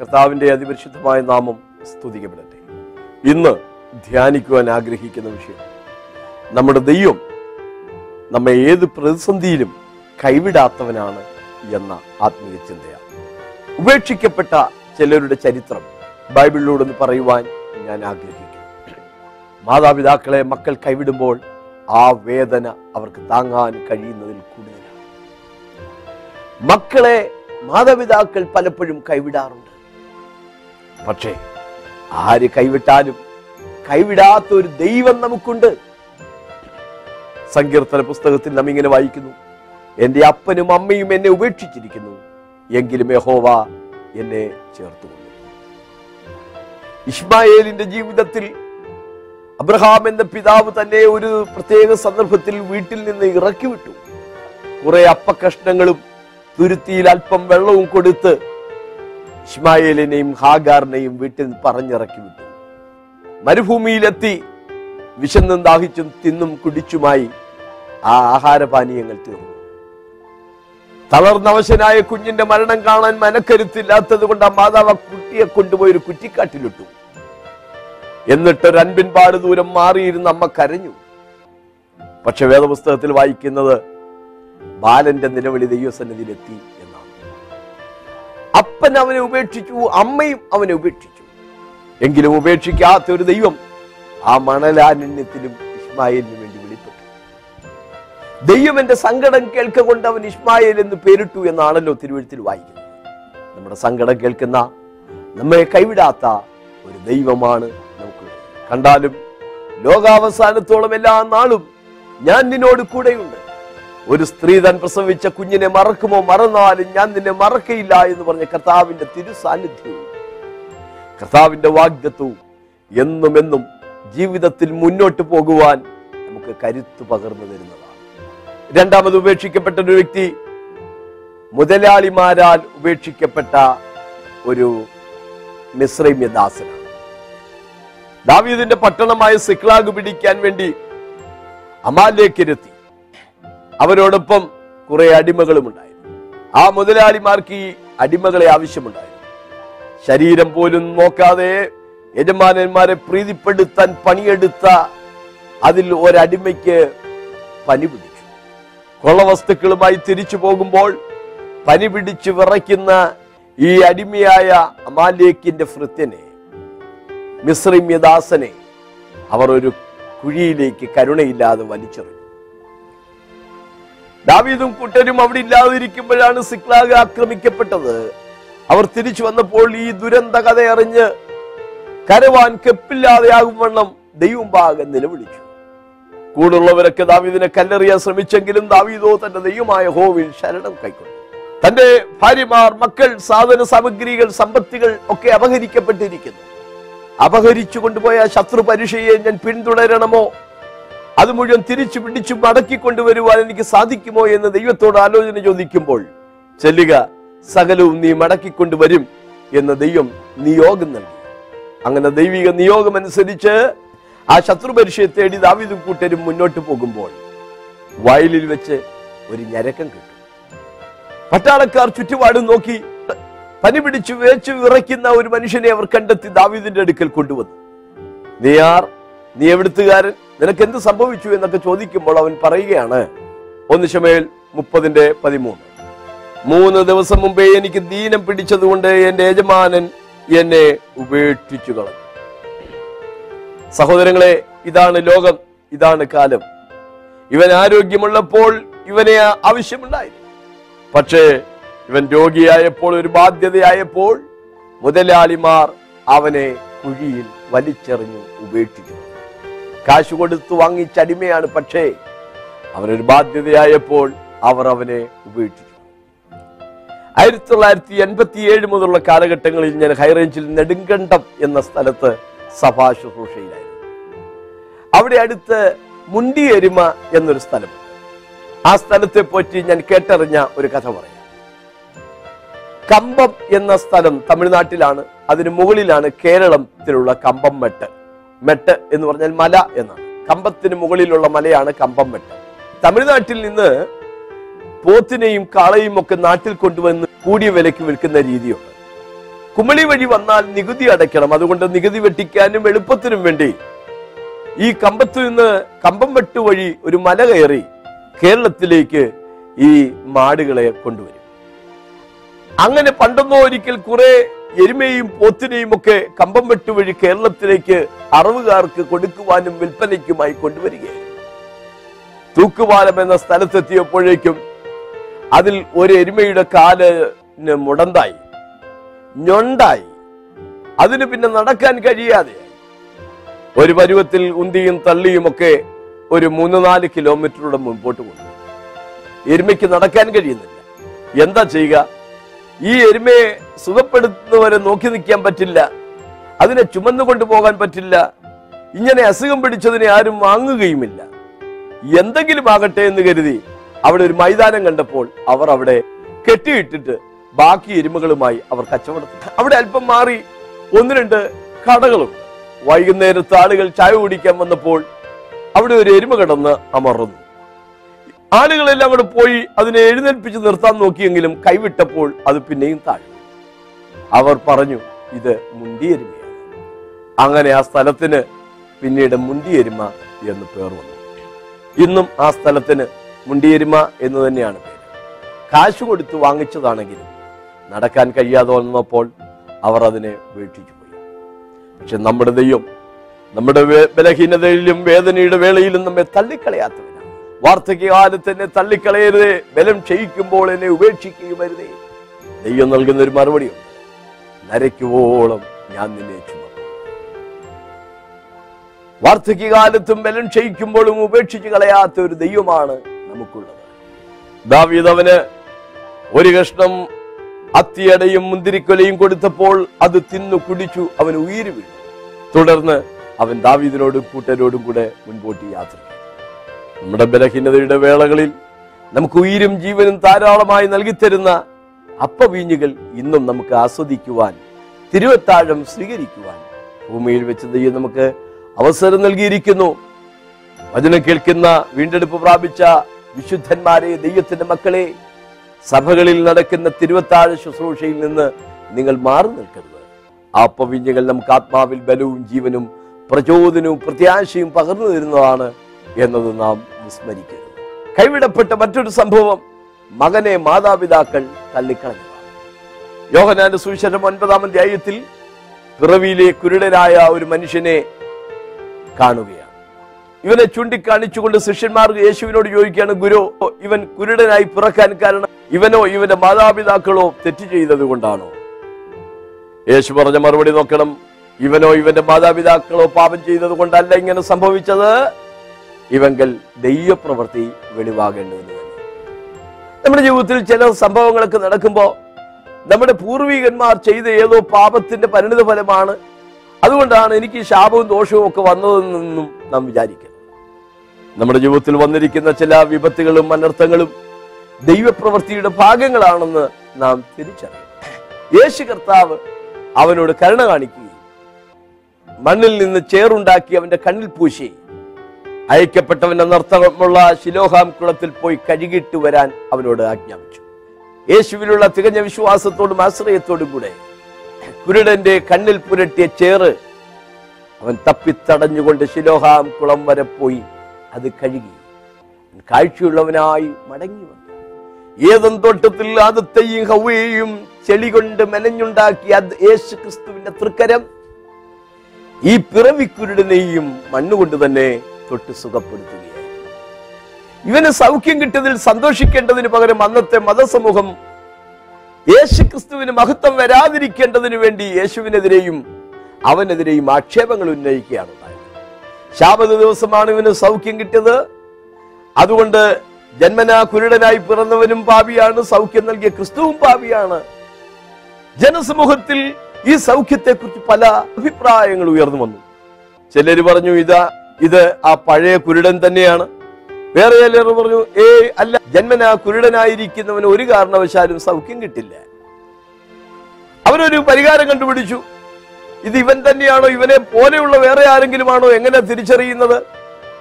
കർത്താവിന്റെ അതിപരിശുദ്ധമായ നാമം സ്തുതിക്കപ്പെടട്ടെ. ഇന്ന് ധ്യാനിക്കുവാൻ ആഗ്രഹിക്കുന്ന വിഷയം നമ്മുടെ ദൈവം നമ്മെ ഏത് പ്രതിസന്ധിയിലും കൈവിടാത്തവനാണ് എന്ന ആത്മീയ ചിന്തയാണ്. ഉപേക്ഷിക്കപ്പെട്ട ചിലരുടെ ചരിത്രം ബൈബിളിലൂടെ പറയുവാൻ ഞാൻ ആഗ്രഹിക്കുന്നു. മാതാപിതാക്കളെ മക്കൾ കൈവിടുമ്പോൾ ആ വേദന അവർക്ക് താങ്ങാൻ കഴിയുന്നതിൽ കൂടുതലാണ്. മക്കളെ മാതാപിതാക്കൾ പലപ്പോഴും കൈവിടാറുണ്ട്. പക്ഷേ ആര് കൈവിട്ടാലും കൈവിടാത്ത ഒരു ദൈവം നമുക്കുണ്ട്. സങ്കീർത്തന പുസ്തകത്തിൽ നാം ഇങ്ങനെ വായിക്കുന്നു. എന്റെ അപ്പനും അമ്മയും എന്നെ ഉപേക്ഷിച്ചിരിക്കുന്നു. എങ്കിലും യഹോവ എന്നെ ചേർത്തു ഇസ്മായേലിന്റെ ജീവിതത്തിൽ അബ്രഹാം എന്ന പിതാവ് തന്നെ ഒരു പ്രത്യേക സന്ദർഭത്തിൽ വീട്ടിൽ നിന്ന് ഇറക്കി വിട്ടു കുറെ അപ്പകഷ്ണങ്ങളും തുരുത്തിയിൽ അല്പം വെള്ളവും കൊടുത്ത് ഇസ്മായേലിനെയും ഹാഗാറിനെയും വീട്ടിൽ പറഞ്ഞിറക്കി വിട്ടു. മരുഭൂമിയിലെത്തി വിശന്നും ദാഹിച്ചും തിന്നും കുടിച്ചുമായി ആ ആഹാരപാനീയങ്ങൾ തീർന്നു. തളർന്നവശനായ കുഞ്ഞിന്റെ മരണം കാണാൻ മനക്കരുത്തില്ലാത്തത് കൊണ്ട് ആ മാതാവ് കുട്ടിയെ കൊണ്ടുപോയി ഒരു കുറ്റിക്കാട്ടിലിട്ടു. എന്നിട്ട് ഒരു അൻപിൻപാട് ദൂരം മാറിയിരുന്ന അമ്മ കരഞ്ഞു. പക്ഷെ വേദപുസ്തകത്തിൽ വായിക്കുന്നത് ബാലന്റെ നിലവിളി ദൈവസന്നിധിയിലെത്തി. അപ്പൻ അവനെ ഉപേക്ഷിച്ചു അമ്മയും അവനെ ഉപേക്ഷിച്ചു. എങ്കിലും ഉപേക്ഷിക്കാത്ത ഒരു ദൈവം ആ മണലാനന്യത്തിലും ഇസ്മായിലിനു വേണ്ടി വെളിപ്പെട്ടു ദൈവം എന്റെ സങ്കടം കേൾക്കൊണ്ട് അവൻ ഇസ്മായിൽ എന്ന് പേരിട്ടു എന്നാണല്ലോ തിരുവഴുത്തിൽ വായിക്കുന്നത്. നമ്മുടെ സങ്കടം കേൾക്കുന്ന നമ്മെ കൈവിടാത്ത ഒരു ദൈവമാണ് നമുക്ക് കണ്ടാലും ലോകാവസാനത്തോളം എല്ലാ നാളും ഞാൻ നിന്നോട് കൂടെയുണ്ട്. ഒരു സ്ത്രീ താൻ പ്രസവിച്ച കുഞ്ഞിനെ മറക്കുമോ? മറന്നാലും ഞാൻ നിന്നെ മറക്കയില്ല എന്ന് പറഞ്ഞ കർത്താവിന്റെ തിരുസാന്നിധ്യവും കർത്താവിന്റെ വാഗ്ദത്വവും എന്നും എന്നും ജീവിതത്തിൽ മുന്നോട്ട് പോകുവാൻ നമുക്ക് കരുത്ത് പകർന്നു തരുന്നതാണ്. രണ്ടാമത് ഉപേക്ഷിക്കപ്പെട്ട ഒരു വ്യക്തി മുതലാളിമാരാൽ ഉപേക്ഷിക്കപ്പെട്ട ഒരു മിശ്രൈമ്യ ദാസനാണ്. ദാവീദിന്റെ പട്ടണമായ സിക്ലാഗ് പിടിക്കാൻ വേണ്ടി അമാലേക്കിരുത്തി അവരോടൊപ്പം കുറെ അടിമകളും ഉണ്ടായിരുന്നു. ആ മുതലാളിമാർക്ക് ഈ അടിമകളെ ആവശ്യമുണ്ടായിരുന്നു. ശരീരം പോലും നോക്കാതെ യജമാനന്മാരെ പ്രീതിപ്പെടുത്താൻ പണിയെടുത്ത അതിൽ ഒരടിമയ്ക്ക് പനി പിടിച്ചു. കൊള്ളവസ്തുക്കളുമായി തിരിച്ചു പോകുമ്പോൾ പനി പിടിച്ച് വിറയ്ക്കുന്ന ഈ അടിമയായ അമാലേക്കിന്റെ ഭൃത്യനെ മിശ്രിമ്യദാസനെ അവർ ഒരു കുഴിയിലേക്ക് കരുണയില്ലാതെ വലിച്ചെറിഞ്ഞു. ദാവീദും കുട്ടനും അവിടെ ഇല്ലാതിരിക്കുമ്പോഴാണ് സിക്ലാഗ് ആക്രമിക്കപ്പെട്ടത്. അവർ തിരിച്ചു വന്നപ്പോൾ ഈ ദുരന്ത കഥ അറിഞ്ഞ് കരവാൻ കെപ്പില്ലാതെയാകും വണ്ണം ദൈവം ഭാഗം നിലവിളിച്ചു. കൂടുള്ളവരൊക്കെ ദാവീദിനെ കല്ലെറിയാൻ ശ്രമിച്ചെങ്കിലും ദാവീദോ തന്റെ ദൈവമായ ഹോവിൽ ശരണം കൈക്കൊണ്ടു. തന്റെ ഭാര്യമാർ മക്കൾ സാധന സാമഗ്രികൾ സമ്പത്തികൾ ഒക്കെ അപഹരിക്കപ്പെട്ടിരിക്കുന്നു. അപഹരിച്ചു കൊണ്ടുപോയ ശത്രു പരീക്ഷയെ ഞാൻ പിന്തുടരണമോ? അത് മുഴുവൻ തിരിച്ചു പിടിച്ചു മടക്കി കൊണ്ടുവരുവാൻ എനിക്ക് സാധിക്കുമോ എന്ന് ദൈവത്തോട് ആലോചന ചോദിക്കുമ്പോൾ ചെല്ലുക സകലവും നീ മടക്കിക്കൊണ്ടുവരും എന്ന ദൈവം നിയോഗം നൽകി. അങ്ങനെ ദൈവിക നിയോഗം അനുസരിച്ച് ആ ശത്രു പരീക്ഷയെ തേടി ദാവീദും കൂട്ടരും മുന്നോട്ട് പോകുമ്പോൾ വയലിൽ വെച്ച് ഒരു ഞരക്കം കിട്ടും. പട്ടാളക്കാർ ചുറ്റുപാടും നോക്കി പനി പിടിച്ചു വേച്ചു വിറയ്ക്കുന്ന ഒരു മനുഷ്യനെ അവർ കണ്ടെത്തി ദാവീദിന്റെ അടുക്കൽ കൊണ്ടുവന്നു. നീ ആർ നീ എവിടുത്തുകാരൻ? നിനക്ക് എന്ത് സംഭവിച്ചു എന്നൊക്കെ ചോദിക്കുമ്പോൾ അവൻ പറയുകയാണ്. ഒന്ന് ശമേൽ മുപ്പതിന്റെ പതിമൂന്ന്. മൂന്ന് ദിവസം മുമ്പേ എനിക്ക് ദീനം പിടിച്ചതുകൊണ്ട് എന്റെ യജമാനൻ എന്നെ ഉപേക്ഷിച്ചു കളഞ്ഞു. സഹോദരങ്ങളെ ഇതാണ് ലോകം ഇതാണ് കാലം. ഇവൻ ആരോഗ്യമുള്ളപ്പോൾ ഇവനെ ആവശ്യമുണ്ടായിരുന്നു. പക്ഷേ ഇവൻ രോഗിയായപ്പോൾ ഒരു ബാധ്യതയായപ്പോൾ മുതലാളിമാർ അവനെ കുഴിയിൽ വലിച്ചെറിഞ്ഞു ഉപേക്ഷിച്ചു. കാശ് കൊടുത്തു വാങ്ങിച്ച അടിമയാണ്. പക്ഷേ അവനൊരു ബാധ്യതയായപ്പോൾ അവർ അവനെ ഉപേക്ഷിച്ചു. ആയിരത്തി തൊള്ളായിരത്തി എൺപത്തി ഏഴ് മുതലുള്ള കാലഘട്ടങ്ങളിൽ ഞാൻ ഹൈറേഞ്ചിൽ നെടുങ്കണ്ടം എന്ന സ്ഥലത്ത് സഭാ ശുശ്രൂഷയിലായിരുന്നു. അവിടെ അടുത്ത് മുണ്ടിയെരുമ എന്നൊരു സ്ഥലം. ആ സ്ഥലത്തെ പറ്റി ഞാൻ കേട്ടറിഞ്ഞ ഒരു കഥ പറയാം. കമ്പം എന്ന സ്ഥലം തമിഴ്നാട്ടിലാണ്. അതിന് മുകളിലാണ് കേരളത്തിലുള്ള കമ്പം മെട്ട്. മെട്ട് എന്ന് പറഞ്ഞാൽ മല എന്നാണ്. കമ്പത്തിന് മുകളിലുള്ള മലയാണ് കമ്പം മെട്ട്. തമിഴ്നാട്ടിൽ നിന്ന് പോത്തിനെയും കാളയും ഒക്കെ നാട്ടിൽ കൊണ്ടുവന്ന് കൂടിയ വിലയ്ക്ക് വിൽക്കുന്ന രീതിയുണ്ട്. കുമളി വഴി വന്നാൽ നികുതി അടയ്ക്കണം. അതുകൊണ്ട് നികുതി വെട്ടിക്കാനും എളുപ്പത്തിനും വേണ്ടി ഈ കമ്പത്തു നിന്ന് കമ്പം വെട്ട് വഴി ഒരു മല കയറി കേരളത്തിലേക്ക് ഈ മാടുകളെ കൊണ്ടുവരും. അങ്ങനെ പണ്ടൊന്നോ ഒരിക്കൽ കുറെ എരുമയും പോത്തിനെയും ഒക്കെ കമ്പം വെട്ടു വഴി കേരളത്തിലേക്ക് അറവുകാർക്ക് കൊടുക്കുവാനും വിൽപ്പനയ്ക്കുമായി കൊണ്ടുവരികയായിരുന്നു. തൂക്കുപാലം എന്ന സ്ഥലത്തെത്തിയപ്പോഴേക്കും അതിൽ ഒരു എരുമയുടെ കാലിന് മുടന്തായി. ഞൊണ്ടായി. അതിന് പിന്നെ നടക്കാൻ കഴിയാതെ. ഒരു പരുവത്തിൽ ഉന്തിയും തള്ളിയുമൊക്കെ ഒരു മൂന്ന് നാല് കിലോമീറ്ററുടെ മുൻപോട്ട് കൊണ്ടു. എരുമയ്ക്ക് നടക്കാൻ കഴിയുന്നില്ല. എന്താ ചെയ്യുക? ഈ എരുമയെ സുഖപ്പെടുത്തുന്നവരെ നോക്കി നിൽക്കാൻ പറ്റില്ല. അതിനെ ചുമന്നു കൊണ്ടുപോകാൻ പറ്റില്ല. ഇങ്ങനെ അസുഖം പിടിച്ചതിനെ ആരും വാങ്ങുകയുമില്ല. എന്തെങ്കിലും ആകട്ടെ എന്ന് കരുതി അവിടെ ഒരു മൈതാനം കണ്ടപ്പോൾ അവർ അവിടെ കെട്ടിയിട്ടിട്ട് ബാക്കി എരുമകളുമായി അവർ കച്ചവടത്തിൽ. അവിടെ അല്പം മാറി ഒന്ന് രണ്ട് കടകളുണ്ട്. വൈകുന്നേരത്ത് ആളുകൾ ചായ കുടിക്കാൻ വന്നപ്പോൾ അവിടെ ഒരു എരുമ കിടന്ന് അമർന്നു. ആളുകളെല്ലാം കൂടെ പോയി അതിനെ എഴുന്നേൽപ്പിച്ച് നിർത്താൻ നോക്കിയെങ്കിലും കൈവിട്ടപ്പോൾ അത് പിന്നെയും താഴ്ന്നു. അവർ പറഞ്ഞു ഇത് മുണ്ടിയെരുമയാണ്. അങ്ങനെ ആ സ്ഥലത്തിന് പിന്നീട് മുണ്ടിയെരുമ എന്ന് പേർ വന്നു. ഇന്നും ആ സ്ഥലത്തിന് മുണ്ടിയെരുമ എന്ന് തന്നെയാണ് പേര്. കാശ് കൊടുത്ത് വാങ്ങിച്ചതാണെങ്കിലും നടക്കാൻ കഴിയാതെ വന്നപ്പോൾ അവർ അതിനെ വീക്ഷിച്ചു പോയി. പക്ഷെ നമ്മുടെ ദൈവം നമ്മുടെ ബലഹീനതയിലും വേദനയുടെ വേളയിലും നമ്മെ തള്ളിക്കളയാത്തവനാണ് വാർദ്ധക്യകാലത്ത് എന്നെ തള്ളിക്കളയരുതേ. ബലം ക്ഷയിക്കുമ്പോൾ എന്നെ ഉപേക്ഷിക്കുകയും വരുതേ ദൈവം നൽകുന്ന ഒരു മറുപടിയുണ്ട് നരയ്ക്കുവോളം ഞാൻ നിന്നെ ചുമക്കും. വാർദ്ധക്യകാലത്തും ബലം ക്ഷയിക്കുമ്പോഴും ഉപേക്ഷിച്ച് കളയാത്ത ഒരു ദൈവമാണ് നമുക്കുള്ളത്. ദാവീദ് അവന് ഒരു കഷ്ണം അത്തിയടയും മുന്തിരിക്കൊലയും കൊടുത്തപ്പോൾ അത് തിന്നു കുടിച്ചു അവൻ ഉയിര് വീണു. തുടർന്ന് അവൻ ദാവീദിനോടും കൂട്ടരോടും കൂടെ മുൻപോട്ട് യാത്ര. നമ്മുടെ ബലഹീനതയുടെ വേളകളിൽ നമുക്ക് ഉയിരും ജീവനും ധാരാളമായി നൽകിത്തരുന്ന അപ്പവീഞ്ഞുകൾ ഇന്നും നമുക്ക് ആസ്വദിക്കുവാൻ തിരുവത്താഴം സ്വീകരിക്കുവാൻ ഭൂമിയിൽ വെച്ച് ദൈവം നമുക്ക് അവസരം നൽകിയിരിക്കുന്നു. വചനം കേൾക്കുന്ന വീണ്ടെടുപ്പ് പ്രാപിച്ച വിശുദ്ധന്മാരെ ദൈവത്തിന്റെ മക്കളെ സഭകളിൽ നടക്കുന്ന തിരുവത്താഴ ശുശ്രൂഷയിൽ നിന്ന് നിങ്ങൾ മാറി നിൽക്കരുത്. ആ പവിഞ്ഞുകൾ നമുക്ക് ആത്മാവിൽ ബലവും ജീവനും പ്രചോദനവും പ്രത്യാശയും പകർന്നു തരുന്നതാണ് എന്നത് നാം വിസ്മരിക്കരുത്. കൈവിടപ്പെട്ട മറ്റൊരു സംഭവം മകനെ മാതാപിതാക്കൾ തള്ളിക്കളഞ്ഞു. യോഹനാന്റെ സുവിശേഷം ഒൻപതാം അധ്യായത്തിൽ പിറവിയിലെ കുരുടനായ ഒരു മനുഷ്യനെ കാണുകയാണ്. ഇവനെ ചൂണ്ടിക്കാണിച്ചുകൊണ്ട് ശിഷ്യന്മാർ യേശുവിനോട് ചോദിക്കുകയാണ് ഗുരു ഇവൻ കുരുടനായി പിറക്കാൻ കാരണം ഇവനോ ഇവന്റെ മാതാപിതാക്കളോ തെറ്റ് ചെയ്തത് കൊണ്ടാണോ? യേശു പറഞ്ഞ മറുപടി നോക്കണം ഇവനോ ഇവന്റെ മാതാപിതാക്കളോ പാപം ചെയ്തത് കൊണ്ടല്ല ഇങ്ങനെ സംഭവിച്ചത്? ഇവങ്കൽ ദൈവപ്രവൃത്തി വെളിവാകേണ്ടതിന് തന്നെ നമ്മുടെ ജീവിതത്തിൽ ചില സംഭവങ്ങളൊക്കെ നടക്കുമ്പോൾ നമ്മുടെ പൂർവികന്മാർ ചെയ്ത ഏതോ പാപത്തിന്റെ പരിണിത ഫലമാണ് അതുകൊണ്ടാണ് എനിക്ക് ശാപവും ദോഷവും ഒക്കെ വന്നതെന്നും നാം വിചാരിക്കുന്നത് നമ്മുടെ ജീവിതത്തിൽ വന്നിരിക്കുന്ന ചില വിപത്തുകളും അനർത്ഥങ്ങളും ദൈവപ്രവൃത്തിയുടെ ഭാഗങ്ങളാണെന്ന് നാം തിരിച്ചറിയണം. യേശു കർത്താവ് അവനോട് കരുണ കാണിക്കുകയും മണ്ണിൽ നിന്ന് ചേറുണ്ടാക്കി അവന്റെ കണ്ണിൽ പൂശി അയക്കപ്പെട്ടവൻ നർത്തമുള്ള ശിലോഹാം കുളത്തിൽ പോയി കഴുകിയിട്ട് വരാൻ അവനോട് ആജ്ഞാപിച്ചു. യേശുവിലുള്ള തികഞ്ഞ വിശ്വാസത്തോടും ആശ്രയത്തോടും കൂടെ കുരുടന്റെ കണ്ണിൽ പുരട്ടിയ ചേറ് അവൻ തപ്പിത്തടഞ്ഞുകൊണ്ട് ശിലോഹാം കുളം വരെ പോയി അത് കഴുകി. കാഴ്ചയുള്ളവനായി മടങ്ങി വന്നു. ഏതും തോട്ടത്തിൽ ആദത്തെയും ഹൗവയെയും ചെളി കൊണ്ട് മെനഞ്ഞുണ്ടാക്കിയ യേശു ക്രിസ്തുവിന്റെ തൃക്കരം. ഈ പിറവിക്കുരുടനെയും മണ്ണുകൊണ്ട് തന്നെ തൊട്ട് സുഖപ്പെടുത്തുകയായി ഇവന് സൗഖ്യം കിട്ടിയതിൽ സന്തോഷിക്കേണ്ടതിന് പകരം അന്നത്തെ മതസമൂഹം യേശു ക്രിസ്തുവിന് മഹത്വം വരാതിരിക്കേണ്ടതിന് വേണ്ടി യേശുവിനെതിരെയും അവനെതിരെയും ആക്ഷേപങ്ങൾ ഉന്നയിക്കുകയാണ് ശാപത ദിവസമാണ് ഇവന് സൗഖ്യം കിട്ടിയത്. അതുകൊണ്ട് ജന്മനാ കുരുടനായി പിറന്നവനും പാപിയാണ് സൗഖ്യം നൽകിയ ക്രിസ്തുവും പാപിയാണ്. ജനസമൂഹത്തിൽ ഈ സൗഖ്യത്തെക്കുറിച്ച് പല അഭിപ്രായങ്ങൾ ഉയർന്നു വന്നു. ചിലര് പറഞ്ഞു ഇതാ ഇത് ആ പഴയ കുരുടൻ തന്നെയാണ്. വേറെ ചിലർ പറഞ്ഞു ഏ അല്ല ജന്മനാ കുരുടനായിരിക്കുന്നവന് ഒരു കാരണവശാലും സൗഖ്യം കിട്ടില്ല. അവരൊരു പരിഹാരം കണ്ടുപിടിച്ചു. ഇത് ഇവൻ തന്നെയാണോ? ഇവനെ പോലെയുള്ള വേറെ ആരെങ്കിലും ആണോ എങ്ങനെ തിരിച്ചറിയുന്നത്?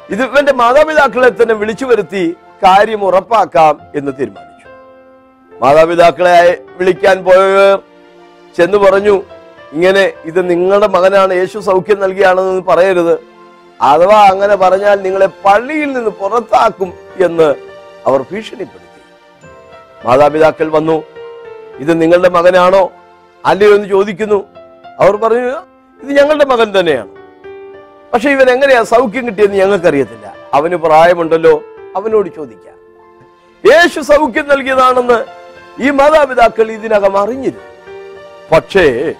ഇത് ഇവന്റെ മാതാപിതാക്കളെ തന്നെ വിളിച്ചു വരുത്തി കാര്യം ഉറപ്പാക്കാം എന്ന് തീരുമാനിച്ചു. മാതാപിതാക്കളെ വിളിക്കാൻ പോയവർ ചെന്ന് പറഞ്ഞു ഇങ്ങനെ ഇത് നിങ്ങളുടെ മകനാണ് യേശു സൗഖ്യം നൽകിയാണെന്ന് പറയരുത്. അഥവാ അങ്ങനെ പറഞ്ഞാൽ നിങ്ങളെ പള്ളിയിൽ നിന്ന് പുറത്താക്കും എന്ന് അവർ ഭീഷണിപ്പെടുത്തി. മാതാപിതാക്കൾ വന്നു ഇത് നിങ്ങളുടെ മകനാണോ? അല്ലയോ എന്ന് ചോദിക്കുന്നു. അവർ പറഞ്ഞു ഇത് ഞങ്ങളുടെ മകൻ തന്നെയാണ്. പക്ഷെ ഇവൻ എങ്ങനെയാ സൗഖ്യം കിട്ടിയെന്ന് ഞങ്ങൾക്കറിയത്തില്ല. അവന് പ്രായമുണ്ടല്ലോ അവനോട് ചോദിക്കാം. യേശു സൗഖ്യം നൽകിയതാണെന്ന് ഈ മാതാപിതാക്കൾ ഇതിനകം അറിഞ്ഞിരുന്നു. പക്ഷേ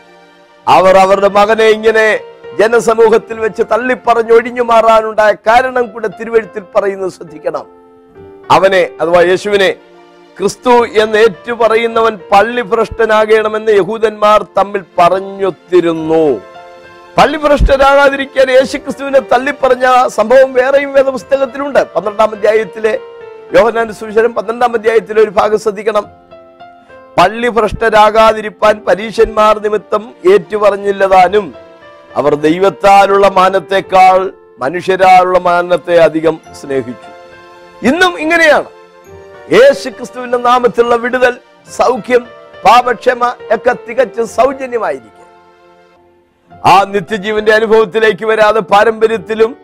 അവർ അവരുടെ മകനെ ഇങ്ങനെ ജനസമൂഹത്തിൽ വെച്ച് തള്ളിപ്പറഞ്ഞ് ഒഴിഞ്ഞു മാറാനുണ്ടായ കാരണം കൂടെ തിരുവഴുത്തിൽ പറയുന്നത് ശ്രദ്ധിക്കണം. അവനെ അഥവാ യേശുവിനെ ക്രിസ്തു എന്ന് ഏറ്റുപറയുന്നവൻ പള്ളി ഭ്രഷ്ടനാകണമെന്ന് യഹൂദന്മാർ തമ്മിൽ പറഞ്ഞൊത്തിരുന്നു. പള്ളി ഭ്രഷ്ടനാകാതിരിക്കാൻ യേശു ക്രിസ്തുവിനെ തള്ളിപ്പറഞ്ഞ സംഭവം വേറെയും വേദപുസ്തകത്തിലുണ്ട്. പന്ത്രണ്ടാം അധ്യായത്തിലെ യോഹനാൻ സുവിശേഷം പന്ത്രണ്ടാം അധ്യായത്തിലെ ഒരു ഭാഗം ശ്രദ്ധിക്കണം. പള്ളി ഭ്രഷ്ടരാകാതിരിപ്പാൻ പരീശന്മാർ നിമിത്തം ഏറ്റുപറഞ്ഞില്ലതാനും അവർ ദൈവത്താലുള്ള മാനത്തെക്കാൾ മനുഷ്യരാലുള്ള മാനത്തെ അധികം സ്നേഹിച്ചു. ഇന്നും ഇങ്ങനെയാണ്. യേശു ക്രിസ്തുവിന്റെ നാമത്തിലുള്ള വിടുതൽ സൗഖ്യം പാപക്ഷമ ഒക്കെ തികച്ചും സൗജന്യമായിരിക്കും. ആ നിത്യജീവന്റെ അനുഭവത്തിലേക്ക് വരാതെ പാരമ്പര്യത്തിലും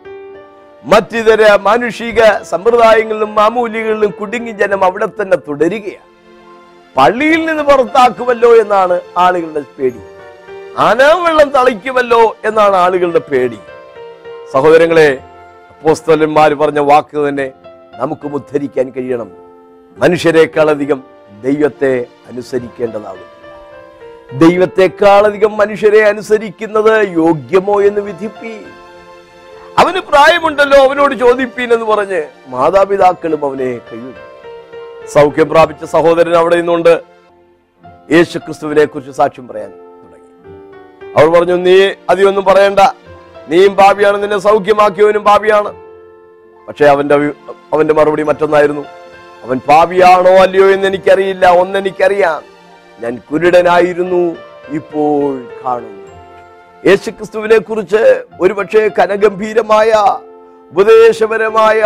മറ്റിതര മാനുഷിക സമ്പ്രദായങ്ങളിലും മാമൂലികളിലും കുടുങ്ങി ജനം അവിടെ തന്നെ തുടരുകയാണ്. പള്ളിയിൽ നിന്ന് പുറത്താക്കുമല്ലോ എന്നാണ് ആളുകളുടെ പേടി. ആനാവെള്ളം തളിക്കുമല്ലോ എന്നാണ് ആളുകളുടെ പേടി. സഹോദരങ്ങളെ അപ്പോസ്തലന്മാർ പറഞ്ഞ വാക്ക് തന്നെ നമുക്കും ഉദ്ധരിക്കാൻ കഴിയണം. മനുഷ്യരെക്കാളധികം ദൈവത്തെ അനുസരിക്കേണ്ടതാകും. ദൈവത്തെക്കാളധികം മനുഷ്യരെ അനുസരിക്കുന്നത് യോഗ്യമോ എന്ന് വിധിപ്പി അവന് പ്രായമുണ്ടല്ലോ അവനോട് ചോദിപ്പീൻ എന്ന് പറഞ്ഞ് മാതാപിതാക്കളും അവനെ കഴിയും സൗഖ്യം പ്രാപിച്ച സഹോദരൻ അവിടെ നിന്നുണ്ട്. യേശു ക്രിസ്തുവിനെ കുറിച്ച് സാക്ഷ്യം പറയാൻ. അവർ പറഞ്ഞു നീ അതിയൊന്നും പറയണ്ട. നീയും പാപിയാണ് നിന്നെ സൗഖ്യമാക്കിയവനും പാപിയാണ് പക്ഷേ അവന്റെ അവന്റെ മറുപടി മറ്റൊന്നായിരുന്നു. അവൻ പാപിയാണോ അല്ലയോ എന്ന് എനിക്കറിയില്ല. ഒന്നെനിക്കറിയാം. ഞാൻ കുരുടനായിരുന്നു ഇപ്പോൾ കാണുന്നു. യേശുക്രിസ്തുവിനെ കുറിച്ച് ഒരുപക്ഷെ കനഗംഭീരമായ ഉപദേശപരമായ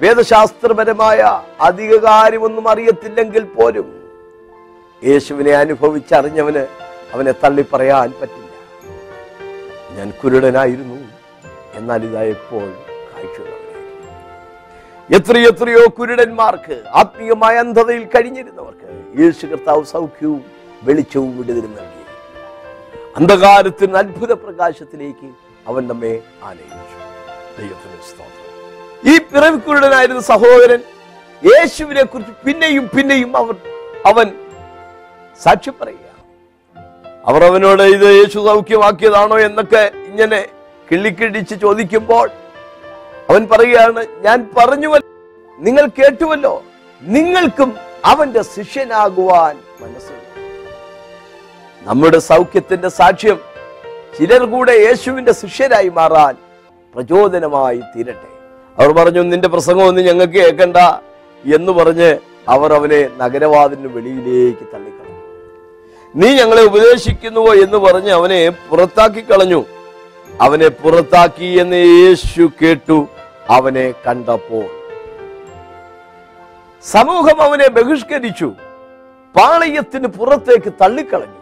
വേദശാസ്ത്രപരമായ അധിക കാര്യമൊന്നും അറിയത്തില്ലെങ്കിൽ പോലും യേശുവിനെ അനുഭവിച്ചറിഞ്ഞവന് അവനെ തള്ളിപ്പറയാൻ പറ്റില്ല. ഞാൻ കുരുടനായിരുന്നു. എന്നാൽ ഇതാ ഇപ്പോൾ എത്രയെത്രയോ കുരുടന്മാർക്ക് ആത്മീയമായ അന്ധതയിൽ കഴിഞ്ഞിരുന്നവർക്ക് യേശു കർത്താവ് സൗഖ്യവും വെളിച്ചവും വിടുതലും നൽകി. അന്ധകാരത്തിന് അത്ഭുത പ്രകാശത്തിലേക്ക് അവൻ നമ്മെ ആനയിച്ചു. ദൈവത്തിന് സ്തോത്രം. ഈ പിറവിക്കുരുടനായിരുന്ന സഹോദരൻ യേശുവിനെ കുറിച്ച് പിന്നെയും പിന്നെയും അവർ അവൻ സാക്ഷി പറയുക അവർ അവനോട് ഇത് യേശു സൗഖ്യമാക്കിയതാണോ എന്നൊക്കെ ഇങ്ങനെ കിള്ളിക്കിടിച്ച് ചോദിക്കുമ്പോൾ അവൻ പറയുകയാണ് ഞാൻ പറഞ്ഞുവല്ലോ. നിങ്ങൾ കേട്ടുവല്ലോ. നിങ്ങൾക്കും അവന്റെ ശിഷ്യനാകുവാൻ മനസ്സുണ്ട്. നമ്മുടെ സൗഖ്യത്തിന്റെ സാക്ഷ്യം ചിലർ കൂടെ യേശുവിന്റെ ശിഷ്യരായി മാറാൻ പ്രചോദനമായി തീരട്ടെ. അവർ പറഞ്ഞു നിന്റെ പ്രസംഗമൊന്നും ഞങ്ങൾക്ക് കേൾക്കണ്ട എന്ന് പറഞ്ഞ് അവർ അവനെ നഗരവാതിന് വെളിയിലേക്ക് തള്ളിക്കളഞ്ഞു. നീ ഞങ്ങളെ ഉപദേശിക്കുന്നുവോ എന്ന് പറഞ്ഞ് അവനെ പുറത്താക്കി കളഞ്ഞു. അവനെ പുറത്താക്കി എന്ന് യേശു കേട്ടു. അവനെ കണ്ടപ്പോൾ സമൂഹം അവനെ ബഹിഷ്കരിച്ചു. പാളയത്തിന് പുറത്തേക്ക് തള്ളിക്കളഞ്ഞു.